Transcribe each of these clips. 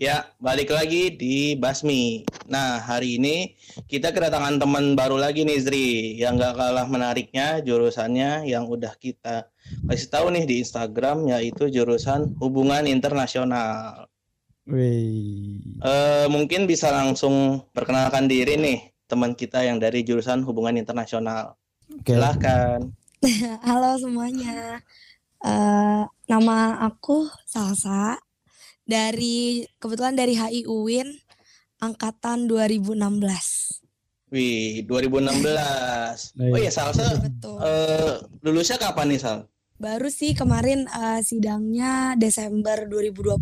Ya, balik lagi di Basmi. Nah, hari ini kita kedatangan teman baru lagi nih, Zri. Yang gak kalah menariknya jurusannya yang udah kita kasih tahu nih di Instagram, yaitu jurusan hubungan internasional. Wih. Uh, mungkin bisa langsung perkenalkan diri nih, teman kita yang dari jurusan hubungan internasional. Okay. Silahkan. Halo semuanya. Uh, nama aku Salsa dari kebetulan dari HI UIN angkatan 2016. Wih, 2016. oh iya, Salsa. Betul. Uh, lulusnya kapan nih, Sal? Baru sih kemarin uh, sidangnya Desember 2020,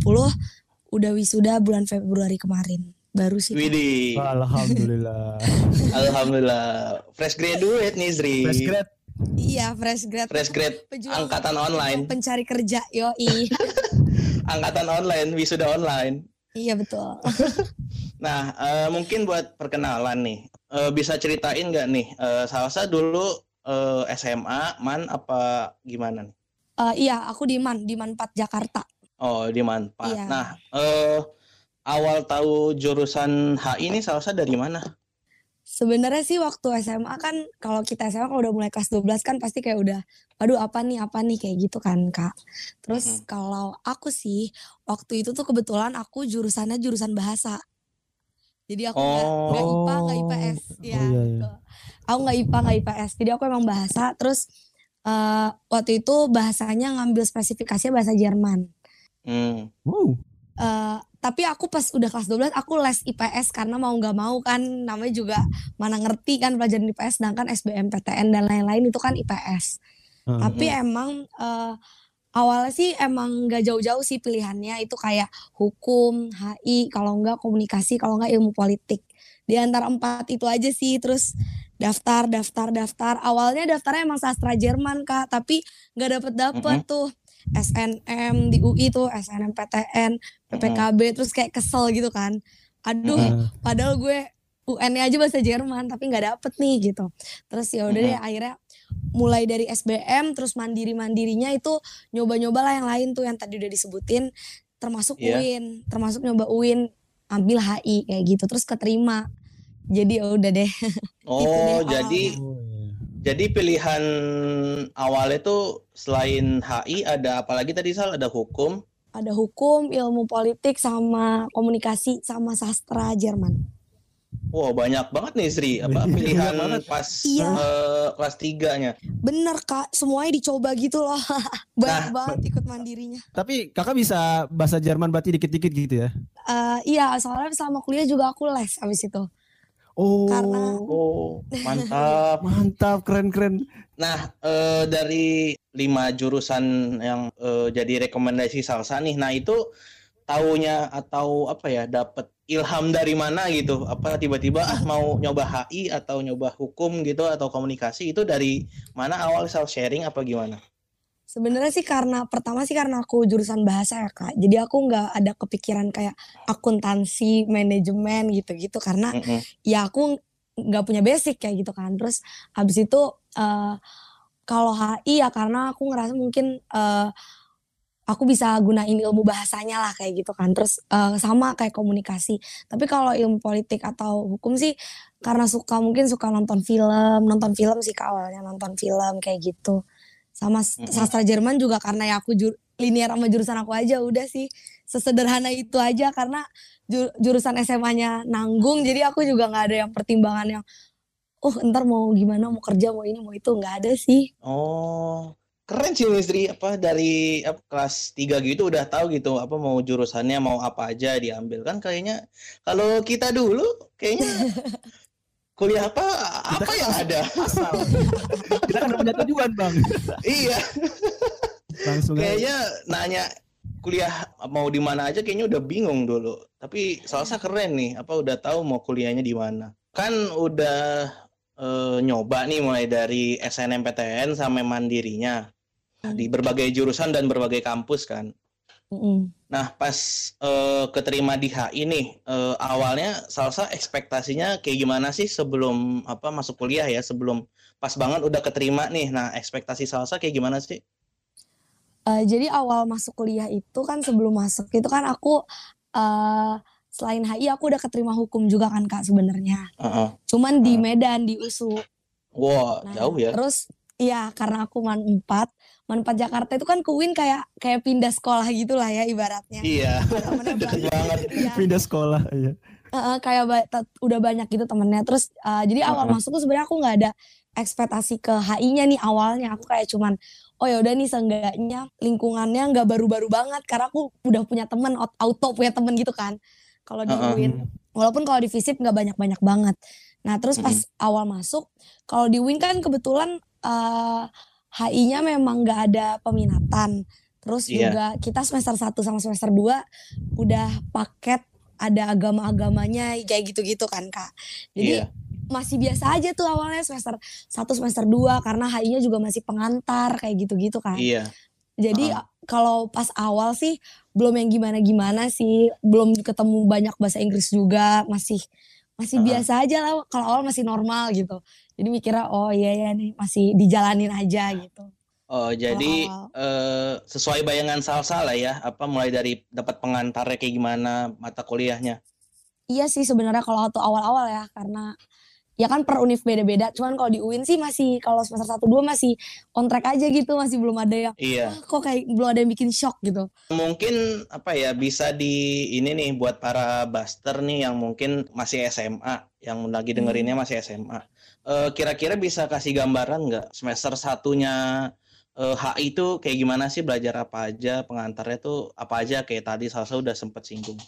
udah wisuda bulan Februari kemarin. Baru sih. Widih. Alhamdulillah. Alhamdulillah. Fresh graduate nih, Zri. Fresh grad. Iya, fresh grad. Fresh grad. Angkatan online. Pencari kerja, yoi. angkatan online, wisuda online. Iya betul. nah, uh, mungkin buat perkenalan nih, uh, bisa ceritain nggak nih, uh, Salsa dulu uh, SMA, man apa gimana nih? Uh, iya, aku di Man, di Man 4 Jakarta. Oh, di Man 4. Iya. Nah, uh, awal tahu jurusan HI ini Salsa dari mana? Sebenarnya sih waktu SMA kan kalau kita SMA kalau udah mulai kelas 12 kan pasti kayak udah aduh apa nih apa nih kayak gitu kan Kak. Terus mm -hmm. kalau aku sih waktu itu tuh kebetulan aku jurusannya jurusan bahasa. Jadi aku nggak oh. Gak IPA nggak IPS ya. Oh, iya, iya. Gitu. Aku nggak IPA nggak IPS. Jadi aku emang bahasa. Terus uh, waktu itu bahasanya ngambil spesifikasinya bahasa Jerman. Hmm. Wow. Uh, tapi aku pas udah kelas 12 aku les IPS karena mau nggak mau kan namanya juga mana ngerti kan pelajaran IPS sedangkan SBMPTN dan lain-lain itu kan IPS. Uh-huh. Tapi emang uh, awalnya sih emang nggak jauh-jauh sih pilihannya itu kayak hukum, HI, kalau nggak komunikasi, kalau nggak ilmu politik. Di antara empat itu aja sih terus daftar, daftar, daftar. Awalnya daftarnya emang sastra Jerman kak, tapi nggak dapet dapet uh-huh. tuh SNM di UI tuh SNMPTN PPKB uh terus kayak kesel gitu kan. Aduh uh padahal gue UN-nya aja bahasa Jerman tapi nggak dapet nih gitu. Terus ya udah uh deh akhirnya mulai dari SBM terus mandiri mandirinya itu nyoba-nyoba lah yang lain tuh yang tadi udah disebutin termasuk yeah. UIN termasuk nyoba UIN ambil HI kayak gitu terus keterima. Jadi ya udah deh. Oh deh. Jadi awalnya. Jadi pilihan awal itu selain HI ada apa lagi tadi Sal? Ada hukum? Ada hukum, ilmu politik, sama komunikasi, sama sastra Jerman. Wow banyak banget nih Sri apa pilihan pas iya. uh, kelas tiganya. Bener kak, semuanya dicoba gitu loh. banyak nah, banget ikut mandirinya. Tapi kakak bisa bahasa Jerman berarti dikit-dikit gitu ya? Uh, iya, soalnya selama kuliah juga aku les abis itu. Oh, karena oh, mantap, mantap, keren keren. Nah, e, dari lima jurusan yang e, jadi rekomendasi Salsa nih, nah itu taunya atau apa ya, dapat ilham dari mana gitu? Apa tiba-tiba ah mau nyoba HI atau nyoba hukum gitu atau komunikasi itu dari mana awal self sharing apa gimana? Sebenarnya sih karena pertama sih karena aku jurusan bahasa ya kak, jadi aku nggak ada kepikiran kayak akuntansi, manajemen gitu-gitu karena mm -hmm. ya aku nggak punya basic kayak gitu kan. Terus habis itu uh, kalau HI ya karena aku ngerasa mungkin uh, aku bisa gunain ilmu bahasanya lah kayak gitu kan. Terus uh, sama kayak komunikasi. Tapi kalau ilmu politik atau hukum sih karena suka mungkin suka nonton film, nonton film sih awalnya nonton film kayak gitu sama sastra Jerman juga karena ya aku jur, linear sama jurusan aku aja udah sih. Sesederhana itu aja karena jurusan SMA-nya nanggung jadi aku juga nggak ada yang pertimbangan yang oh ntar mau gimana mau kerja mau ini mau itu nggak ada sih. Oh keren sih istri apa dari apa, kelas 3 gitu udah tahu gitu apa mau jurusannya mau apa aja diambil. Kan kayaknya kalau kita dulu kayaknya kuliah apa? Kita apa yang ada? asal. Kita kan punya tujuan bang. Iya. Langsung kayaknya aja. nanya kuliah mau di mana aja kayaknya udah bingung dulu. Tapi salsa keren nih. Apa udah tahu mau kuliahnya di mana? Kan udah e, nyoba nih mulai dari SNMPTN sampai mandirinya. Di berbagai jurusan dan berbagai kampus kan Mm. Nah, pas uh, keterima di HI nih, uh, awalnya salsa ekspektasinya kayak gimana sih sebelum apa masuk kuliah ya, sebelum pas banget udah keterima nih. Nah, ekspektasi salsa kayak gimana sih? Uh, jadi awal masuk kuliah itu kan sebelum masuk itu kan aku uh, selain HI aku udah keterima hukum juga kan kak sebenarnya. Uh -uh. Cuman di Medan di USU. Wah wow, nah, jauh ya. Terus Iya, karena aku man 4, man 4 Jakarta itu kan Queen kayak kayak pindah sekolah gitulah ya ibaratnya. Iya. banget. ya. Pindah sekolah, iya. Uh, kayak ba udah banyak gitu temennya. Terus uh, jadi awal uh -huh. masuk tuh sebenarnya aku nggak ada ekspektasi ke HI-nya nih awalnya. Aku kayak cuman oh ya udah nih seenggaknya lingkungannya nggak baru-baru banget karena aku udah punya temen auto punya temen gitu kan. Kalau di uh -huh. Walaupun kalau di FISIP nggak banyak-banyak banget. Nah terus pas uh -huh. awal masuk, kalau di Win kan kebetulan uh, eh, HI-nya memang nggak ada peminatan. Terus yeah. juga kita semester 1 sama semester 2 udah paket ada agama-agamanya kayak gitu-gitu kan Kak. Jadi yeah. masih biasa aja tuh awalnya semester 1 semester 2 karena HI-nya juga masih pengantar kayak gitu-gitu kan. Iya. Yeah. Jadi uh. kalau pas awal sih belum yang gimana-gimana sih, belum ketemu banyak bahasa Inggris juga, masih masih uh. biasa aja lah kalau awal masih normal gitu. Jadi mikirnya oh iya ya nih masih dijalanin aja gitu. Oh jadi oh. Uh, sesuai bayangan salsa lah ya apa mulai dari dapat pengantarnya kayak gimana mata kuliahnya? Iya sih sebenarnya kalau waktu awal-awal ya karena ya kan per univ beda-beda. Cuman kalau di UIN sih masih kalau semester satu dua masih on track aja gitu, masih belum ada yang iya. Oh, kok kayak belum ada yang bikin shock gitu. Mungkin apa ya bisa di ini nih buat para buster nih yang mungkin masih SMA, yang lagi dengerinnya hmm. masih SMA uh, kira-kira bisa kasih gambaran nggak semester satunya uh, eh, HI itu kayak gimana sih belajar apa aja pengantarnya tuh apa aja kayak tadi Salsa udah sempet singgung.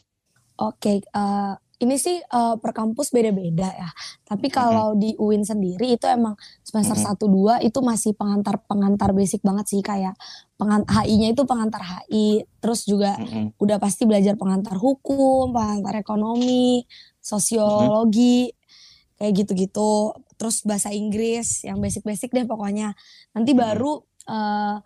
Oke, okay, uh, eh, ini sih uh, per kampus beda-beda ya. Tapi kalau di UIN sendiri itu emang semester satu mm-hmm. 2 itu masih pengantar-pengantar basic banget sih kayak pengant HI-nya itu pengantar HI, terus juga mm-hmm. udah pasti belajar pengantar hukum, pengantar ekonomi, sosiologi, mm-hmm. kayak gitu-gitu terus bahasa Inggris yang basic-basic deh pokoknya. Nanti hmm. baru uh,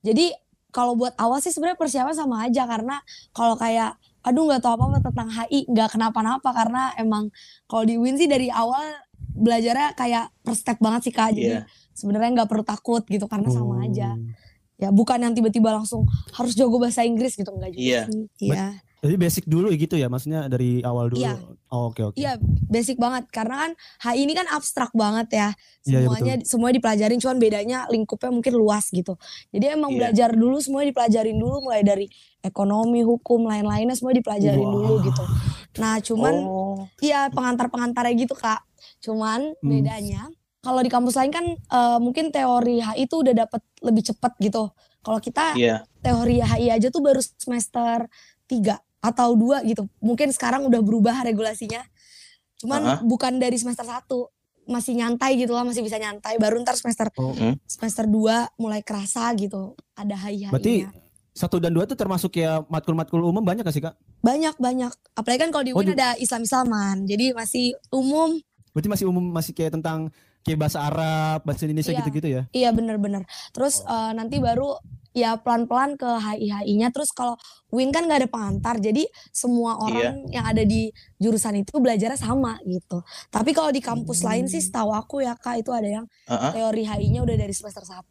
jadi kalau buat awal sih sebenarnya persiapan sama aja karena kalau kayak aduh nggak tahu apa-apa tentang HI nggak kenapa-napa karena emang kalau di Win sih dari awal belajarnya kayak per step banget sih kak jadi yeah. sebenarnya nggak perlu takut gitu karena sama aja oh. ya bukan yang tiba-tiba langsung harus jago bahasa Inggris gitu enggak juga yeah. sih iya jadi basic dulu gitu ya, maksudnya dari awal dulu. Iya. Oh, oke okay, oke. Okay. Iya, basic banget karena kan HI ini kan abstrak banget ya. Semuanya iya, iya, semuanya dipelajarin cuman bedanya lingkupnya mungkin luas gitu. Jadi emang iya. belajar dulu semuanya dipelajarin dulu mulai dari ekonomi, hukum, lain-lainnya semua dipelajarin wow. dulu gitu. Nah, cuman oh. iya pengantar-pengantarnya gitu, Kak. Cuman hmm. bedanya kalau di kampus lain kan uh, mungkin teori HI itu udah dapat lebih cepat gitu. Kalau kita yeah. teori HI aja tuh baru semester 3 atau dua gitu. Mungkin sekarang udah berubah regulasinya. Cuman uh -huh. bukan dari semester satu masih nyantai gitu lah, masih bisa nyantai. Baru ntar semester uh -huh. semester dua mulai kerasa gitu. Ada hai Berarti satu dan dua itu termasuk ya matkul-matkul umum banyak gak sih kak? Banyak banyak. Apalagi kan kalau di UIN oh, ada Islam Islaman, jadi masih umum. Berarti masih umum masih kayak tentang kayak bahasa Arab, bahasa Indonesia iya. gitu-gitu iya, ya? Iya bener-bener. Terus oh. uh, nanti baru ya pelan-pelan ke HI-HI-nya. Terus kalau Win kan gak ada pengantar, jadi semua orang iya. yang ada di jurusan itu belajarnya sama gitu. Tapi kalau di kampus hmm. lain sih setahu aku ya Kak itu ada yang uh -huh. teori HI-nya udah dari semester 1.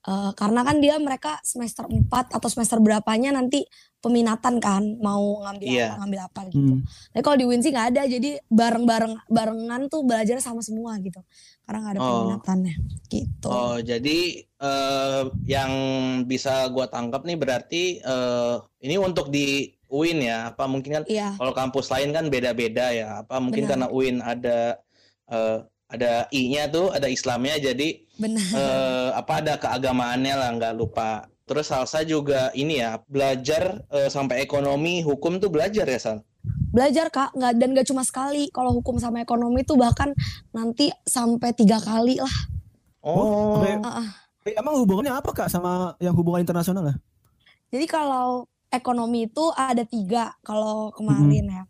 Uh, karena kan dia mereka semester 4 atau semester berapanya nanti peminatan kan mau ngambil yeah. apa ngambil apa gitu. Hmm. Tapi kalau di Win sih nggak ada jadi bareng-bareng barengan tuh belajar sama semua gitu. Karena nggak ada oh. peminatannya gitu. Oh jadi uh, yang bisa gua tangkap nih berarti uh, ini untuk di Win ya apa mungkin kan yeah. kalau kampus lain kan beda-beda ya apa mungkin Benar. karena Win ada uh, ada I-nya tuh ada Islamnya jadi Benar. Uh, apa ada keagamaannya lah nggak lupa. Terus salsa juga ini ya belajar uh, sampai ekonomi hukum tuh belajar ya Sal? Belajar kak. Nggak dan gak cuma sekali. Kalau hukum sama ekonomi tuh bahkan nanti sampai tiga kali lah. Oh, uh -uh. emang hubungannya apa kak sama yang hubungan internasional ya? Jadi kalau ekonomi itu ada tiga kalau kemarin -hmm. ya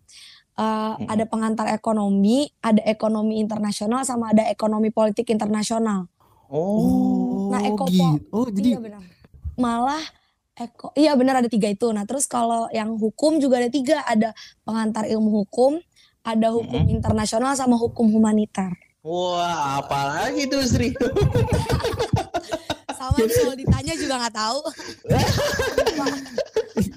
uh, hmm. ada pengantar ekonomi, ada ekonomi internasional, sama ada ekonomi politik internasional. Oh, nah eko gitu. oh jadi iya benar. Malah eko iya benar ada tiga itu. Nah terus kalau yang hukum juga ada tiga, ada pengantar ilmu hukum, ada hukum hmm. internasional sama hukum humanitar. Wah, apalagi tuh Sri? sama kalau ditanya juga nggak tahu.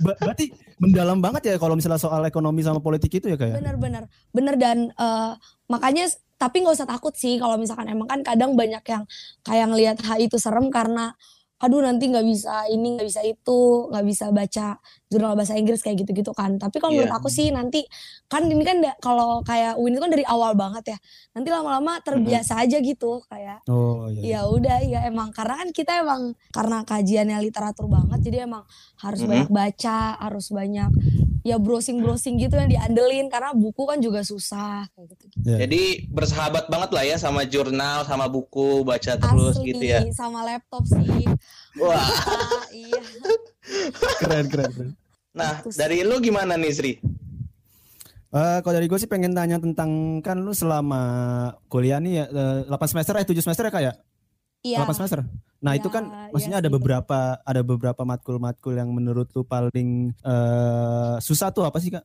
berarti mendalam banget ya kalau misalnya soal ekonomi sama politik itu ya kayak. Bener-bener, bener dan uh, makanya tapi nggak usah takut sih kalau misalkan emang kan kadang banyak yang kayak ngelihat HI itu serem karena aduh nanti nggak bisa ini nggak bisa itu nggak bisa baca jurnal bahasa Inggris kayak gitu-gitu kan tapi kalau yeah. menurut aku sih nanti kan ini kan kalau kayak Win itu kan dari awal banget ya nanti lama-lama terbiasa mm-hmm. aja gitu kayak oh iya, ya udah ya emang karena kan kita emang karena kajiannya literatur banget jadi emang harus mm-hmm. banyak baca harus banyak ya browsing browsing gitu yang diandelin karena buku kan juga susah kayak gitu, -gitu. Yeah. jadi bersahabat banget lah ya sama jurnal sama buku baca terus Asli, gitu ya sama laptop sih wah iya keren keren, keren. nah dari lu gimana nih Sri Uh, kalau dari gue sih pengen tanya tentang kan lu selama kuliah nih ya uh, 8 semester eh 7 semester ya kayak? Ya? Iya. 8 semester. Nah, ya, itu kan maksudnya ya, ada beberapa ada beberapa matkul-matkul yang menurut lu paling uh, susah tuh apa sih, Kak?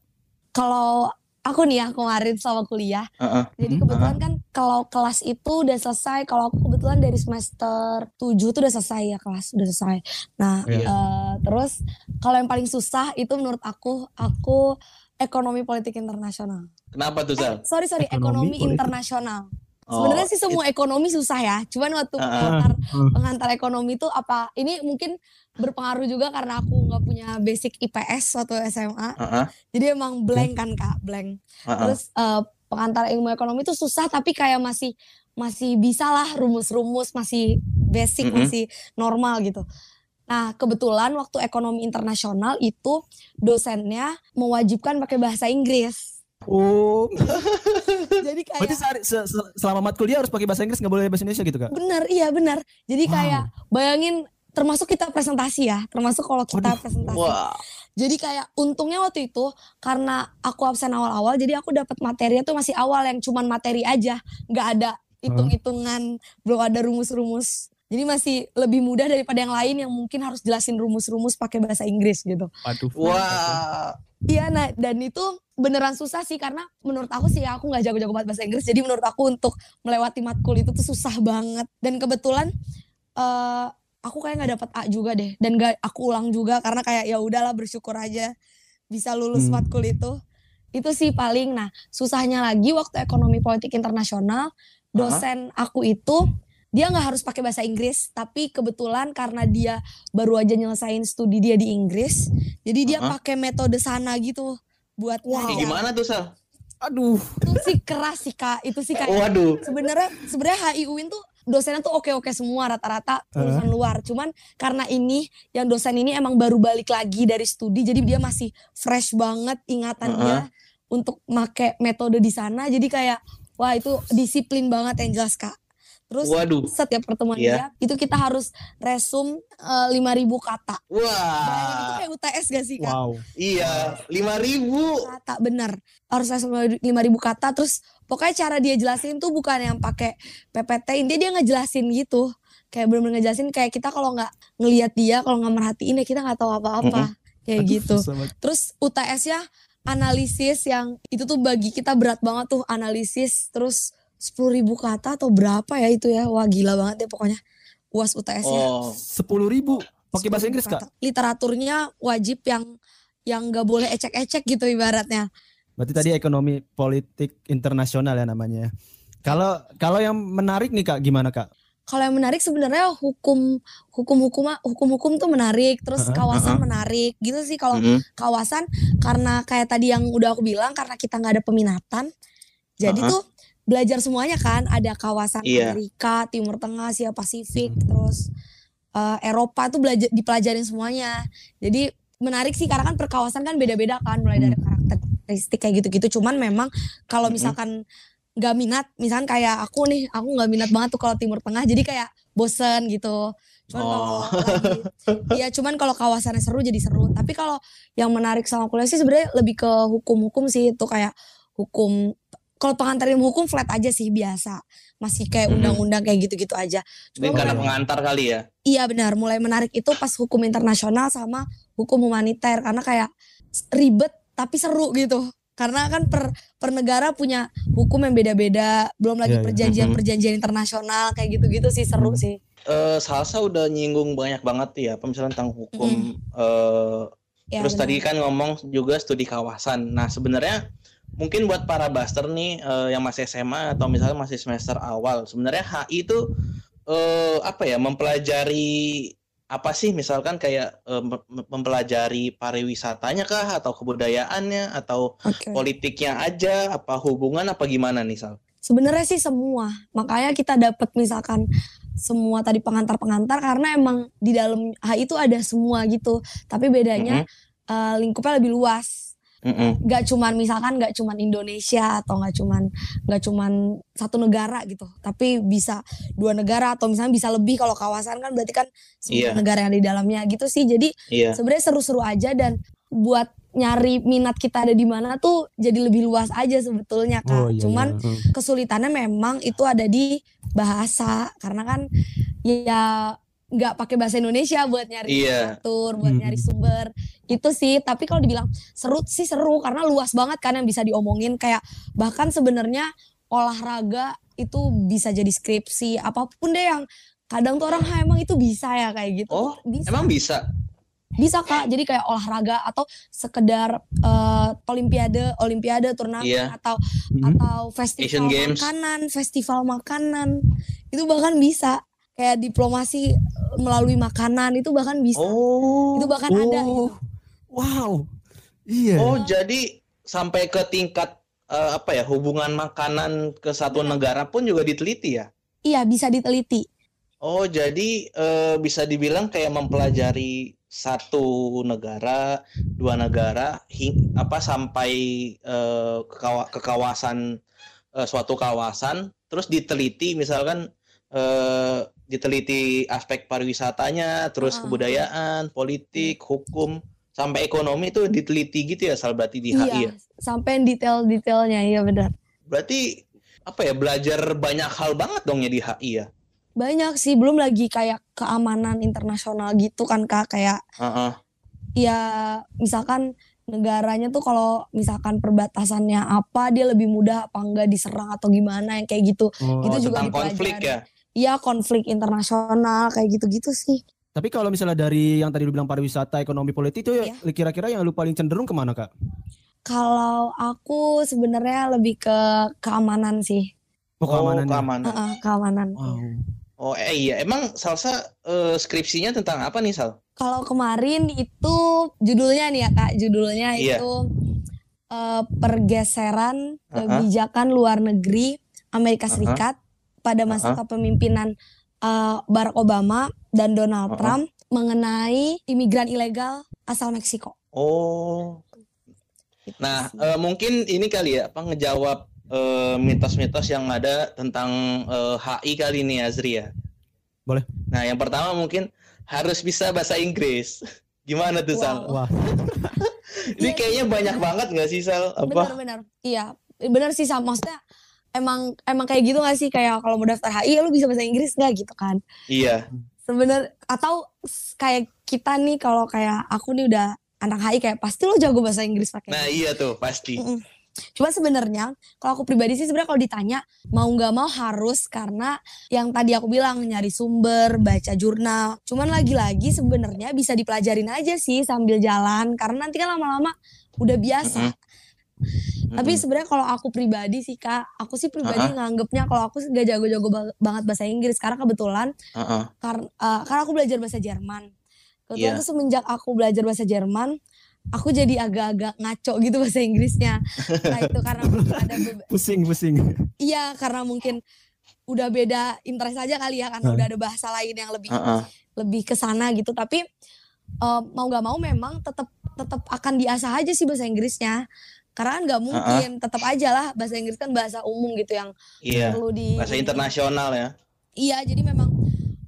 Kalau aku nih ya kemarin sama kuliah. Uh -uh. Jadi kebetulan uh -uh. kan kalau kelas itu udah selesai. Kalau aku kebetulan dari semester 7 tuh udah selesai ya kelas, udah selesai. Nah, yeah. Iya. uh, terus kalau yang paling susah itu menurut aku aku ekonomi politik internasional. Kenapa tuh, Sal? Eh, sorry, sorry, ekonomi, ekonomi internasional. Sebenarnya oh, sih semua it... ekonomi susah ya. Cuman waktu uh, pengantar uh. pengantar ekonomi itu apa? Ini mungkin berpengaruh juga karena aku nggak punya basic IPS waktu SMA. Uh -huh. Jadi emang blank kan kak, blank. Uh -huh. Terus uh, pengantar ilmu ekonomi itu susah tapi kayak masih masih bisa lah rumus-rumus masih basic uh -huh. masih normal gitu. Nah, kebetulan waktu ekonomi internasional itu dosennya mewajibkan pakai bahasa Inggris. Oh. Jadi kayak Berarti sehari, se, se, selama mat kuliah harus pakai bahasa Inggris nggak boleh bahasa Indonesia gitu, Kak? Benar, iya benar. Jadi wow. kayak bayangin termasuk kita presentasi ya, termasuk kalau kita Aduh. presentasi. Wow. Jadi kayak untungnya waktu itu karena aku absen awal-awal, jadi aku dapat materi itu masih awal yang cuman materi aja, nggak ada hitung-hitungan, belum ada rumus-rumus. Jadi masih lebih mudah daripada yang lain yang mungkin harus jelasin rumus-rumus pakai bahasa Inggris gitu. Aduh. Wah. Iya, nah dan itu beneran susah sih karena menurut aku sih aku nggak jago-jago banget bahasa Inggris. Jadi menurut aku untuk melewati matkul itu tuh susah banget. Dan kebetulan uh, aku kayak nggak dapat A juga deh. Dan gak aku ulang juga karena kayak ya udahlah bersyukur aja bisa lulus hmm. matkul itu. Itu sih paling. Nah susahnya lagi waktu ekonomi politik internasional dosen -huh. aku itu dia nggak harus pakai bahasa Inggris tapi kebetulan karena dia baru aja nyelesain studi dia di Inggris jadi dia uh-huh. pakai metode sana gitu buat wow. gimana tuh Sal? Aduh. Itu sih keras sih kak. Itu sih kayak. Waduh. Sebenarnya sebenarnya HIUIN tuh dosennya tuh oke-oke semua rata-rata lulusan uh. luar. Cuman karena ini yang dosen ini emang baru balik lagi dari studi, jadi dia masih fresh banget ingatan uh. dia untuk make metode di sana. Jadi kayak wah itu disiplin banget yang jelas kak. Terus Waduh. setiap pertemuan yeah. dia itu kita harus resum uh, eh, 5000 kata. Wah. Wow. itu kayak UTS gak sih Kak? Wow. Iya, 5000 kata bener. Harus resum 5000 kata terus pokoknya cara dia jelasin tuh bukan yang pakai PPT, intinya dia ngejelasin gitu. Kayak bener-bener ngejelasin kayak kita kalau nggak ngelihat dia, kalau nggak merhatiin ya kita nggak tahu apa-apa. Mm -hmm. Kayak Aduh, gitu. Terus UTS ya analisis yang itu tuh bagi kita berat banget tuh analisis terus sepuluh ribu kata atau berapa ya itu ya? Wah gila banget ya pokoknya. Uas UTS ya. Oh. sepuluh ribu? Pakai bahasa Inggris kak? literaturnya wajib yang yang nggak boleh ecek-ecek gitu ibaratnya. Berarti tadi ekonomi politik internasional ya namanya. Kalau kalau yang menarik nih kak gimana kak? Kalau yang menarik sebenarnya hukum hukum hukum hukum hukum tuh menarik terus kawasan uh -huh. menarik gitu sih kalau uh -huh. kawasan. Karena kayak tadi yang udah aku bilang karena kita nggak ada peminatan jadi uh -huh. tuh belajar semuanya kan ada kawasan yeah. Amerika Timur Tengah Asia Pasifik hmm. terus uh, Eropa tuh belajar dipelajarin semuanya jadi menarik sih karena kan perkawasan kan beda-beda kan mulai dari hmm. karakteristik kayak gitu-gitu cuman memang kalau hmm. misalkan nggak minat misalkan kayak aku nih aku nggak minat banget tuh kalau Timur Tengah jadi kayak bosen gitu cuman oh. kalau lagi ya cuman kalau kawasannya seru jadi seru tapi kalau yang menarik sama kuliah sih sebenarnya lebih ke hukum-hukum sih itu kayak hukum kalau pengantar ilmu hukum flat aja sih biasa masih kayak undang-undang kayak gitu-gitu aja. Cuma karena pengantar kali ya? Iya benar, mulai menarik itu pas hukum internasional sama hukum humaniter karena kayak ribet tapi seru gitu. Karena kan per per negara punya hukum yang beda-beda, belum lagi iya, iya. perjanjian-perjanjian internasional kayak gitu-gitu sih seru sih. Uh, Salsa udah nyinggung banyak banget ya, misalnya tentang hukum mm. uh, Ya, Terus benar. tadi kan ngomong juga studi kawasan. Nah, sebenarnya mungkin buat para buster nih uh, yang masih SMA atau misalnya masih semester awal, sebenarnya HI itu uh, apa ya mempelajari apa sih misalkan kayak uh, mempelajari pariwisatanya kah atau kebudayaannya atau okay. politiknya aja apa hubungan apa gimana nih Sal? Sebenarnya sih semua. Makanya kita dapat misalkan semua tadi pengantar-pengantar karena emang di dalam HI itu ada semua gitu. Tapi bedanya mm -hmm. uh, lingkupnya lebih luas. Mm -mm. Gak cuman misalkan gak cuman Indonesia atau gak cuman gak cuman satu negara gitu, tapi bisa dua negara atau misalnya bisa lebih kalau kawasan kan berarti kan semua yeah. negara yang di dalamnya gitu sih. Jadi yeah. sebenarnya seru-seru aja dan buat nyari minat kita ada di mana tuh jadi lebih luas aja sebetulnya kak. Oh, iya, Cuman iya. Hmm. kesulitannya memang itu ada di bahasa karena kan ya nggak pakai bahasa Indonesia buat nyari yeah. buat hmm. nyari sumber itu sih. Tapi kalau dibilang seru sih seru karena luas banget kan yang bisa diomongin kayak bahkan sebenarnya olahraga itu bisa jadi skripsi apa pun deh yang kadang tuh orang emang itu bisa ya kayak gitu. Oh, bisa. emang bisa bisa kak jadi kayak olahraga atau sekedar uh, olimpiade olimpiade turnamen yeah. atau mm-hmm. atau festival makanan festival makanan itu bahkan bisa kayak diplomasi melalui makanan itu bahkan bisa oh. itu bahkan oh. ada gitu. wow iya oh jadi sampai ke tingkat uh, apa ya hubungan makanan ke satu ya. negara pun juga diteliti ya iya bisa diteliti oh jadi uh, bisa dibilang kayak mempelajari satu negara, dua negara, hing, apa sampai uh, ke, kawa, ke kawasan uh, suatu kawasan, terus diteliti misalkan uh, diteliti aspek pariwisatanya, terus uh, kebudayaan, politik, hukum, sampai ekonomi itu diteliti gitu ya, Sal berarti di iya, HI ya. Sampai detail-detailnya, iya benar. Berarti apa ya belajar banyak hal banget dong ya di HI ya? banyak sih belum lagi kayak keamanan internasional gitu kan kak kayak uh-uh. ya misalkan negaranya tuh kalau misalkan perbatasannya apa dia lebih mudah apa enggak diserang atau gimana yang kayak gitu oh, itu juga konflik ya iya konflik internasional kayak gitu-gitu sih tapi kalau misalnya dari yang tadi lu bilang pariwisata ekonomi politik itu ya iya. kira-kira yang lu paling cenderung ke mana kak kalau aku sebenarnya lebih ke keamanan sih oh keamanan oh, keamanan uh-uh, keamanan wow Oh eh, iya, emang Salsa uh, skripsinya tentang apa nih Sal? Kalau kemarin itu judulnya nih ya kak, judulnya iya. itu uh, pergeseran uh-huh. kebijakan luar negeri Amerika Serikat uh-huh. Pada masa uh-huh. kepemimpinan uh, Barack Obama dan Donald uh-huh. Trump mengenai imigran ilegal asal Meksiko. Oh, nah uh, mungkin ini kali ya, apa ngejawab eh, mitos-mitos yang ada tentang uh, HI kali ini Azri ya. Boleh. Nah, yang pertama mungkin harus bisa bahasa Inggris. Gimana tuh wow. Sal? Wah. ini kayaknya banyak banget gak sih Sal? Apa? Benar-benar. Iya, benar sih Sal. Maksudnya emang emang kayak gitu gak sih kayak kalau mau daftar HI lu bisa bahasa Inggris gak gitu kan? Iya. Sebenar atau kayak kita nih kalau kayak aku nih udah anak HI kayak pasti lo jago bahasa Inggris pakai. Nah, iya tuh, pasti. Mm -mm Cuma sebenarnya kalau aku pribadi sih sebenarnya kalau ditanya mau nggak mau harus karena yang tadi aku bilang nyari sumber, baca jurnal. Cuman lagi-lagi sebenarnya bisa dipelajarin aja sih sambil jalan karena nanti kan lama-lama udah biasa. Mm -hmm. Tapi sebenarnya kalau aku pribadi sih kak, aku sih pribadi uh -huh. nganggepnya kalau aku gak jago-jago banget bahasa Inggris karena kebetulan uh -huh. karena uh, karena aku belajar bahasa Jerman. Kebetulan yeah. tuh semenjak aku belajar bahasa Jerman, aku jadi agak-agak ngaco gitu bahasa Inggrisnya. Nah itu karena ada pusing pusing. Iya karena mungkin udah beda interest aja kali ya karena uh. udah ada bahasa lain yang lebih uh -uh. lebih ke sana gitu. Tapi uh, mau nggak mau memang tetap tetap akan diasah aja sih bahasa Inggrisnya. Karena kan nggak mungkin, uh -uh. tetap aja lah bahasa Inggris kan bahasa umum gitu yang iya, perlu di bahasa internasional ya. Iya, jadi memang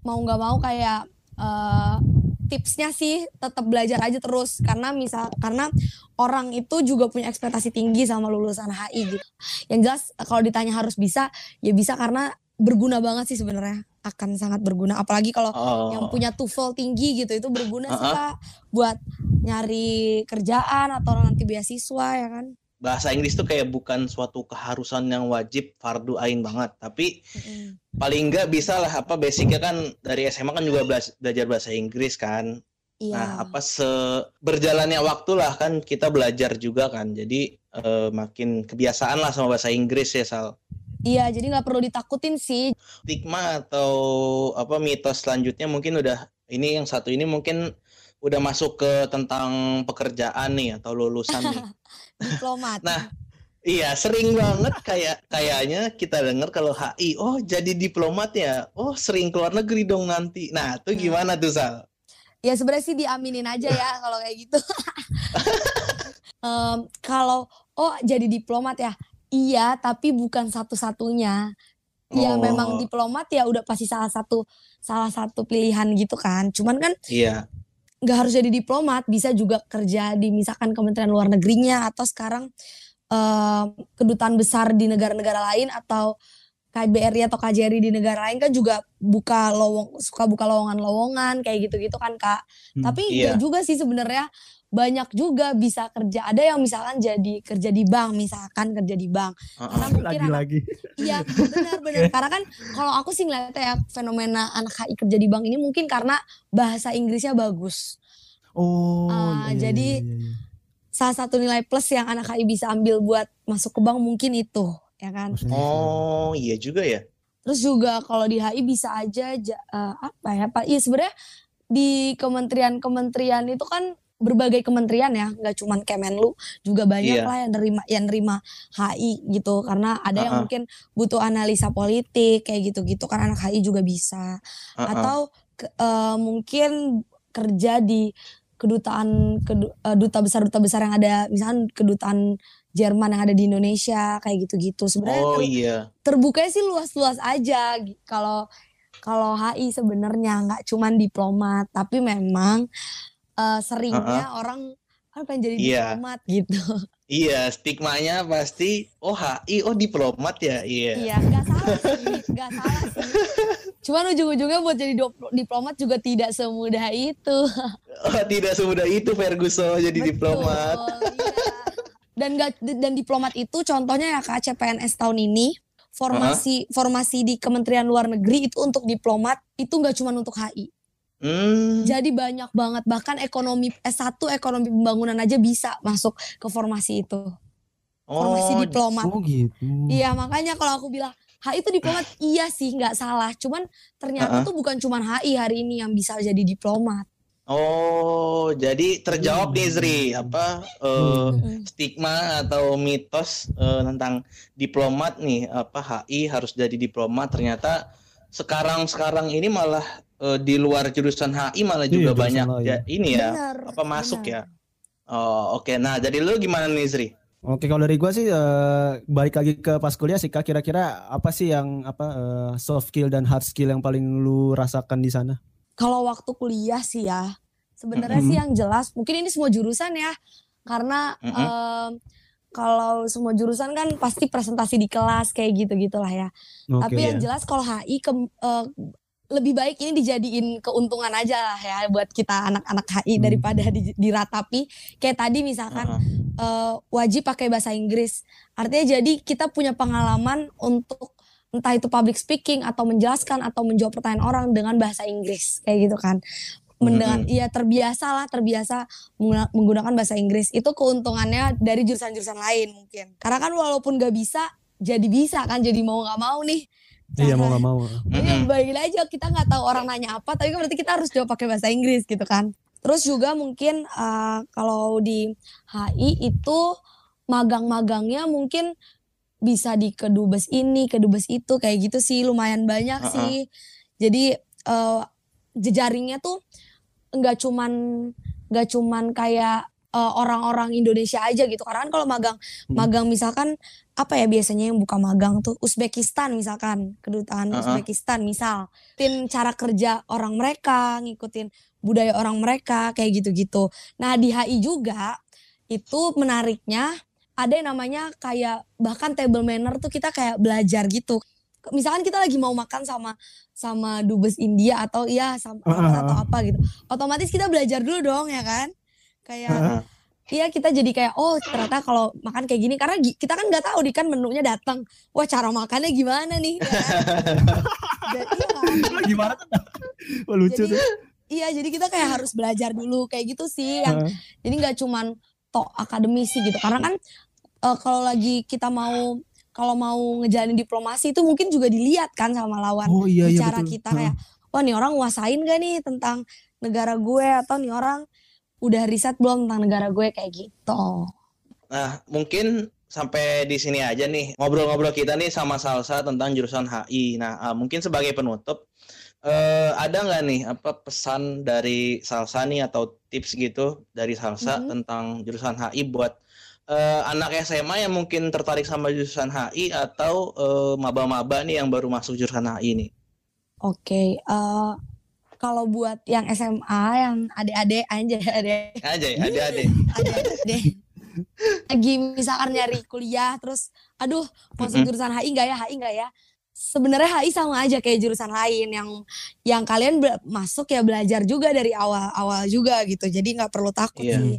mau nggak mau kayak uh, tipsnya sih tetap belajar aja terus karena misal karena orang itu juga punya ekspektasi tinggi sama lulusan HI gitu. Yang jelas kalau ditanya harus bisa, ya bisa karena berguna banget sih sebenarnya akan sangat berguna apalagi kalau oh. yang punya TOEFL tinggi gitu itu berguna uh -uh. sih Kak buat nyari kerjaan atau nanti beasiswa ya kan bahasa Inggris tuh kayak bukan suatu keharusan yang wajib fardu ain banget tapi mm paling enggak bisa lah apa basicnya kan dari SMA kan juga belajar bahasa Inggris kan Iya. Nah, apa se berjalannya waktu lah kan kita belajar juga kan. Jadi uh, makin kebiasaan lah sama bahasa Inggris ya Sal. Iya, jadi nggak perlu ditakutin sih. Stigma atau apa mitos selanjutnya mungkin udah ini yang satu ini mungkin udah masuk ke tentang pekerjaan nih atau lulusan nih. Diplomat. nah, iya sering banget kayak kayaknya kita dengar kalau HI, oh jadi diplomat ya, oh sering keluar negeri dong nanti. Nah, itu nah. gimana tuh Sal? Ya sebenarnya sih diaminin aja ya kalau kayak gitu. um, kalau oh jadi diplomat ya, iya tapi bukan satu-satunya. Ya oh. memang diplomat ya udah pasti salah satu salah satu pilihan gitu kan. Cuman kan Iya. Nggak harus jadi diplomat, bisa juga kerja di misalkan Kementerian Luar Negerinya atau sekarang uh, kedutaan besar di negara-negara lain atau KBRI atau KJRI di negara lain kan juga buka lowong suka buka lowongan-lowongan kayak gitu-gitu kan Kak. Hmm, Tapi iya. juga sih sebenarnya banyak juga bisa kerja. Ada yang misalkan jadi kerja di bank, misalkan kerja di bank. Uh, Karena mungkin lagi-lagi. Iya, benar-benar. Karena kan kalau aku sih ngeliatnya ya fenomena anak HI kerja di bank ini mungkin karena bahasa Inggrisnya bagus. Oh, uh, iya, jadi iya, iya, iya. salah satu nilai plus yang anak HI bisa ambil buat masuk ke bank mungkin itu ya kan? Oh iya juga ya. Terus juga kalau di HI bisa aja uh, apa ya Pak? Iya sebenarnya di kementerian-kementerian itu kan berbagai kementerian ya, nggak cuma Kemenlu, juga banyak yeah. lah yang nerima yang nerima HI gitu. Karena ada uh -uh. yang mungkin butuh analisa politik kayak gitu-gitu kan anak HI juga bisa. Uh -uh. Atau uh, mungkin kerja di kedutaan kedu, uh, duta besar duta besar yang ada misalnya kedutaan Jerman yang ada di Indonesia kayak gitu-gitu sebenarnya oh, ter iya. terbuka sih luas-luas aja kalau kalau HI sebenarnya nggak cuman diplomat tapi memang uh, seringnya uh -uh. orang kan pengen jadi yeah. diplomat gitu iya stigmanya pasti oh HI oh diplomat ya iya iya nggak salah sih nggak salah sih cuman ujung-ujungnya buat jadi diplomat juga tidak semudah itu oh, tidak semudah itu Ferguson jadi Betul, diplomat iya dan gak, dan diplomat itu contohnya ya Kak CPNS tahun ini formasi uh-huh. formasi di Kementerian Luar Negeri itu untuk diplomat itu nggak cuma untuk HI. Hmm. Jadi banyak banget bahkan ekonomi S1 ekonomi pembangunan aja bisa masuk ke formasi itu. Formasi oh, diplomat. Oh gitu. Iya, makanya kalau aku bilang HI itu diplomat iya sih nggak salah. Cuman ternyata uh -uh. tuh bukan cuma HI hari ini yang bisa jadi diplomat. Oh, jadi terjawab nih Zri apa uh, stigma atau mitos uh, tentang diplomat nih apa HI harus jadi diplomat ternyata sekarang sekarang ini malah uh, di luar jurusan HI malah iya, juga banyak ya, ini ya benar, apa masuk benar. ya. Oh, oke. Okay. Nah, jadi lu gimana nih Zri? Oke, kalau dari gua sih uh, balik lagi ke pas kuliah sih Kak, kira-kira apa sih yang apa uh, soft skill dan hard skill yang paling lu rasakan di sana? Kalau waktu kuliah sih ya, sebenarnya mm -hmm. sih yang jelas, mungkin ini semua jurusan ya, karena mm -hmm. um, kalau semua jurusan kan pasti presentasi di kelas kayak gitu gitulah ya. Okay, Tapi yang jelas kalau HI ke, uh, lebih baik ini dijadiin keuntungan aja lah ya buat kita anak-anak HI hmm. daripada di, diratapi kayak tadi misalkan uh -huh. uh, wajib pakai bahasa Inggris. Artinya jadi kita punya pengalaman untuk entah itu public speaking atau menjelaskan atau menjawab pertanyaan orang dengan bahasa Inggris kayak gitu kan mendengar mm-hmm. ya terbiasa lah terbiasa menggunakan bahasa Inggris itu keuntungannya dari jurusan-jurusan lain mungkin karena kan walaupun gak bisa jadi bisa kan jadi mau nggak mau nih Iya mau nggak mau. Iya baik aja kita nggak tahu orang nanya apa, tapi kan berarti kita harus jawab pakai bahasa Inggris gitu kan. Terus juga mungkin uh, kalau di HI itu magang-magangnya mungkin bisa di kedubes ini, kedubes itu kayak gitu sih lumayan banyak uh -uh. sih. Jadi uh, jejaringnya tuh nggak cuman nggak cuman kayak uh, orang-orang Indonesia aja gitu. Karena kan kalau magang hmm. magang misalkan apa ya biasanya yang buka magang tuh? Uzbekistan misalkan kedutaan uh -huh. Uzbekistan misal. Tin cara kerja orang mereka ngikutin budaya orang mereka kayak gitu-gitu. Nah di HI juga itu menariknya ada yang namanya kayak bahkan table manner tuh kita kayak belajar gitu. Misalkan kita lagi mau makan sama sama dubes India atau ya sama uh, atau apa gitu. Otomatis kita belajar dulu dong ya kan kayak Iya kita jadi kayak oh ternyata kalau makan kayak gini karena kita kan nggak tahu di kan menunya datang. Wah cara makannya gimana nih? Ya iya gimana tuh? Wah, lucu jadi, tuh. iya jadi kita kayak harus belajar dulu kayak gitu sih yang uh. jadi nggak cuman tok akademisi gitu. Karena kan uh, kalau lagi kita mau kalau mau ngejalanin diplomasi itu mungkin juga dilihat kan sama lawan oh, iya, iya, bicara betul. kita kayak wah nih orang nguasain gak nih tentang negara gue? Atau nih orang udah riset belum tentang negara gue kayak gitu. Nah, mungkin sampai di sini aja nih ngobrol-ngobrol kita nih sama Salsa tentang jurusan HI. Nah, uh, mungkin sebagai penutup uh, ada nggak nih apa pesan dari Salsa nih atau tips gitu dari Salsa mm -hmm. tentang jurusan HI buat uh, anak SMA yang mungkin tertarik sama jurusan HI atau maba-maba uh, nih yang baru masuk jurusan HI nih? Oke, okay, uh, kalau buat yang SMA yang adik-adik aja adik aja adik-adik. Adik lagi misalkan nyari kuliah terus aduh masuk jurusan HI enggak ya HI enggak ya? Sebenarnya HI sama aja kayak jurusan lain yang yang kalian masuk ya belajar juga dari awal-awal juga gitu. Jadi nggak perlu takut yeah. sih.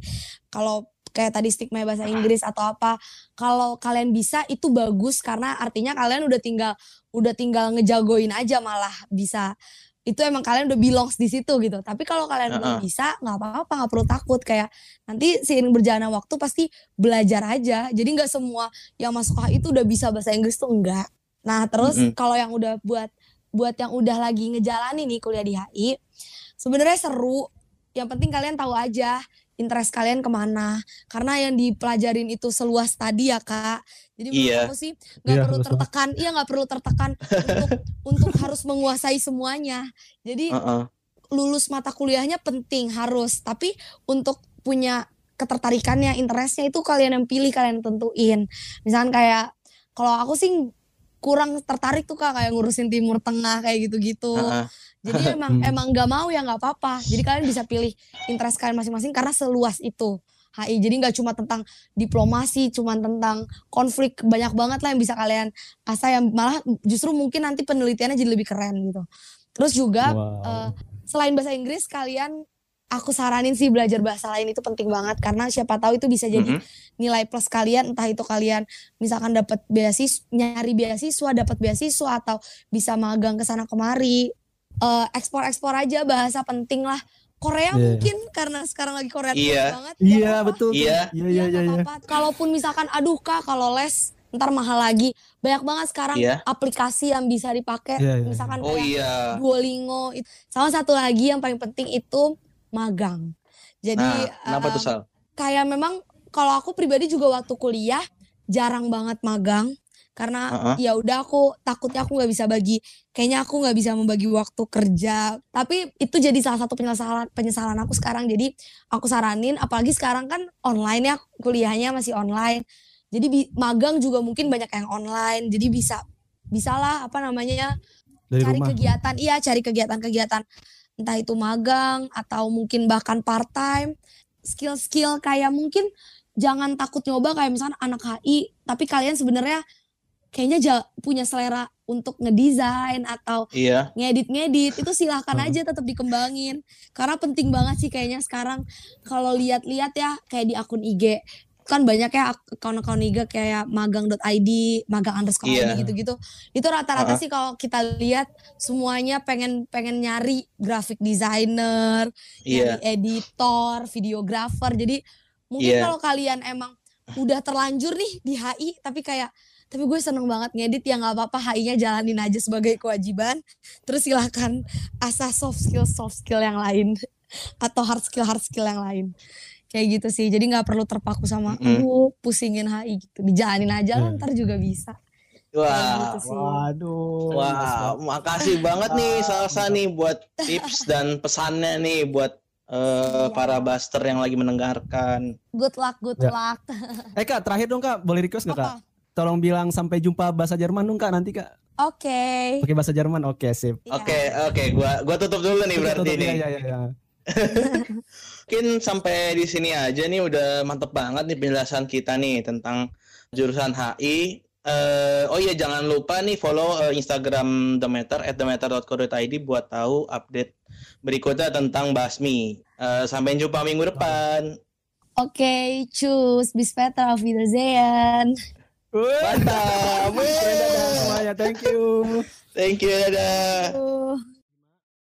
Kalau kayak tadi stigma bahasa Inggris atau apa kalau kalian bisa itu bagus karena artinya kalian udah tinggal udah tinggal ngejagoin aja malah bisa itu emang kalian udah belongs di situ gitu. Tapi kalau kalian uh -uh. belum bisa, nggak apa-apa, nggak perlu takut. Kayak nanti seiring berjalannya waktu pasti belajar aja. Jadi nggak semua yang masuk HI itu udah bisa bahasa Inggris tuh enggak. Nah terus mm -hmm. kalau yang udah buat buat yang udah lagi ngejalanin nih kuliah di HI, sebenarnya seru. Yang penting kalian tahu aja interest kalian ke mana? Karena yang dipelajarin itu seluas tadi ya kak. Jadi iya. aku sih nggak iya, perlu tertekan. Iya nggak perlu tertekan untuk untuk harus menguasai semuanya. Jadi uh -uh. lulus mata kuliahnya penting harus. Tapi untuk punya ketertarikannya interestnya itu kalian yang pilih kalian tentuin. Misalkan kayak kalau aku sih kurang tertarik tuh kak kayak ngurusin timur tengah kayak gitu-gitu. Uh -uh jadi emang hmm. emang nggak mau ya nggak apa-apa. Jadi kalian bisa pilih interest kalian masing-masing karena seluas itu. HI jadi nggak cuma tentang diplomasi, cuma tentang konflik banyak banget lah yang bisa kalian asah yang malah justru mungkin nanti penelitiannya jadi lebih keren gitu. Terus juga wow. uh, selain bahasa Inggris kalian aku saranin sih belajar bahasa lain itu penting banget karena siapa tahu itu bisa jadi mm -hmm. nilai plus kalian entah itu kalian misalkan dapat beasiswa nyari beasiswa dapat beasiswa atau bisa magang ke sana kemari uh, ekspor-ekspor aja bahasa penting lah. Korea yeah. mungkin karena sekarang lagi Korea yeah. banget. Iya yeah, betul. Iya. Iya iya iya. iya. Kalaupun misalkan aduh kak kalau les ntar mahal lagi. Banyak banget sekarang yeah. aplikasi yang bisa dipakai. Yeah, yeah, misalkan oh, kayak yeah. Duolingo. Sama satu lagi yang paling penting itu magang. Jadi nah, kenapa uh, tuh Sal? Kayak memang kalau aku pribadi juga waktu kuliah jarang banget magang karena uh-huh. ya udah aku takutnya aku nggak bisa bagi kayaknya aku nggak bisa membagi waktu kerja. Tapi itu jadi salah satu penyesalan penyesalan aku sekarang. Jadi aku saranin apalagi sekarang kan online ya kuliahnya masih online. Jadi magang juga mungkin banyak yang online. Jadi bisa bisalah apa namanya Dari cari rumah. kegiatan. Iya cari kegiatan-kegiatan. Entah itu magang atau mungkin bahkan part time skill-skill kayak mungkin jangan takut nyoba kayak misalnya anak HI tapi kalian sebenarnya kayaknya punya selera untuk ngedesain atau iya. ngedit-ngedit itu silahkan hmm. aja tetap dikembangin karena penting banget sih kayaknya sekarang kalau lihat-lihat ya kayak di akun IG kan banyak ya akun-akun IG kayak magang.id, magang underscore yeah. gitu-gitu. Itu rata-rata uh -huh. sih kalau kita lihat semuanya pengen pengen nyari graphic designer, yeah. nyari editor, videographer. Jadi mungkin yeah. kalau kalian emang udah terlanjur nih di HI tapi kayak tapi gue seneng banget ngedit ya nggak apa-apa HI-nya jalanin aja sebagai kewajiban terus silahkan asah soft skill soft skill yang lain atau hard skill hard skill yang lain kayak gitu sih jadi nggak perlu terpaku sama mm. uh pusingin HI gitu dijalanin aja lah mm. ntar juga bisa Wah, gitu waduh. Wah, makasih banget nih Salsa nih buat tips dan pesannya nih buat uh, ya. para buster yang lagi mendengarkan. Good luck, good ya. luck. eh kak, terakhir dong kak, boleh request nggak kak? Tolong bilang sampai jumpa bahasa Jerman dong kak nanti kak. Oke. Okay. Pakai bahasa Jerman, oke okay, sip. Iya. Oke okay, oke, okay. gua gua tutup dulu nih berarti tutup, nih. Ya, ya, ya. Mungkin sampai di sini aja nih udah mantep banget nih penjelasan kita nih tentang jurusan HI. Uh, oh iya jangan lupa nih follow uh, Instagram Demeter at demeter.co.id buat tahu update berikutnya tentang Basmi. Uh, sampai jumpa minggu depan. Oke, okay, cus, bis Peter, auf Wiedersehen. Mantap. Dadah semuanya. Thank you. Thank you. Dadah.